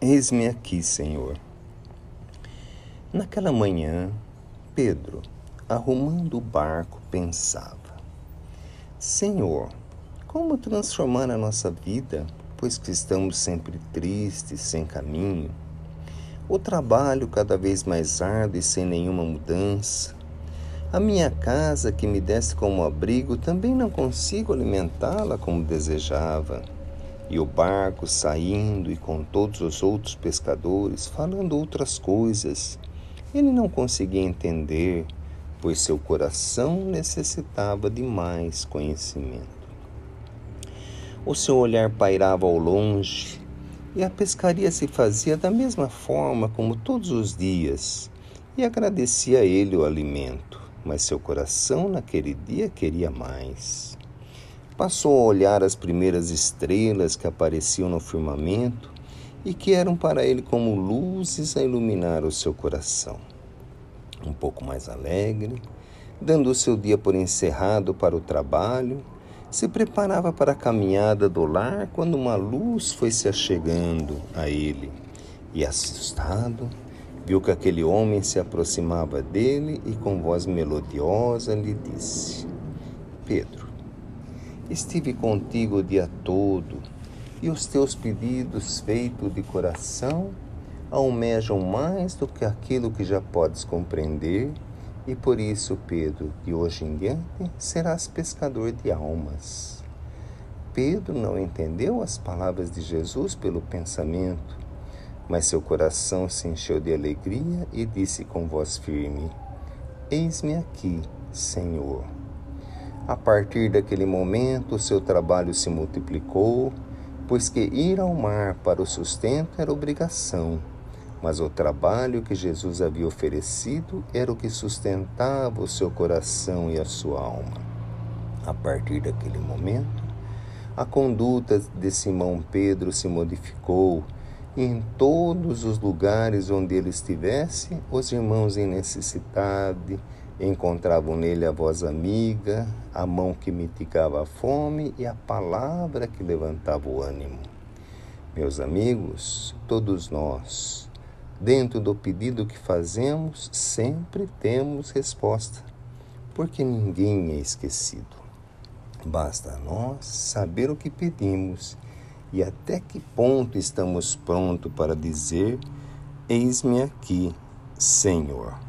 Eis-me aqui, Senhor. Naquela manhã, Pedro, arrumando o barco, pensava: Senhor, como transformar a nossa vida, pois que estamos sempre tristes, sem caminho? O trabalho cada vez mais árduo e sem nenhuma mudança. A minha casa, que me desse como abrigo, também não consigo alimentá-la como desejava e o barco saindo e com todos os outros pescadores falando outras coisas. Ele não conseguia entender, pois seu coração necessitava de mais conhecimento. O seu olhar pairava ao longe e a pescaria se fazia da mesma forma como todos os dias e agradecia a ele o alimento, mas seu coração naquele dia queria mais. Passou a olhar as primeiras estrelas que apareciam no firmamento e que eram para ele como luzes a iluminar o seu coração. Um pouco mais alegre, dando o seu dia por encerrado para o trabalho, se preparava para a caminhada do lar quando uma luz foi se achegando a ele e, assustado, viu que aquele homem se aproximava dele e com voz melodiosa lhe disse: Pedro, Estive contigo o dia todo, e os teus pedidos feitos de coração almejam mais do que aquilo que já podes compreender, e por isso, Pedro, de hoje em diante serás pescador de almas. Pedro não entendeu as palavras de Jesus pelo pensamento, mas seu coração se encheu de alegria e disse com voz firme: Eis-me aqui, Senhor. A partir daquele momento, o seu trabalho se multiplicou, pois que ir ao mar para o sustento era obrigação, mas o trabalho que Jesus havia oferecido era o que sustentava o seu coração e a sua alma. A partir daquele momento, a conduta de Simão Pedro se modificou em todos os lugares onde ele estivesse, os irmãos em necessidade, Encontravam nele a voz amiga, a mão que mitigava a fome e a palavra que levantava o ânimo. Meus amigos, todos nós, dentro do pedido que fazemos, sempre temos resposta, porque ninguém é esquecido. Basta a nós saber o que pedimos e até que ponto estamos prontos para dizer: Eis-me aqui, Senhor.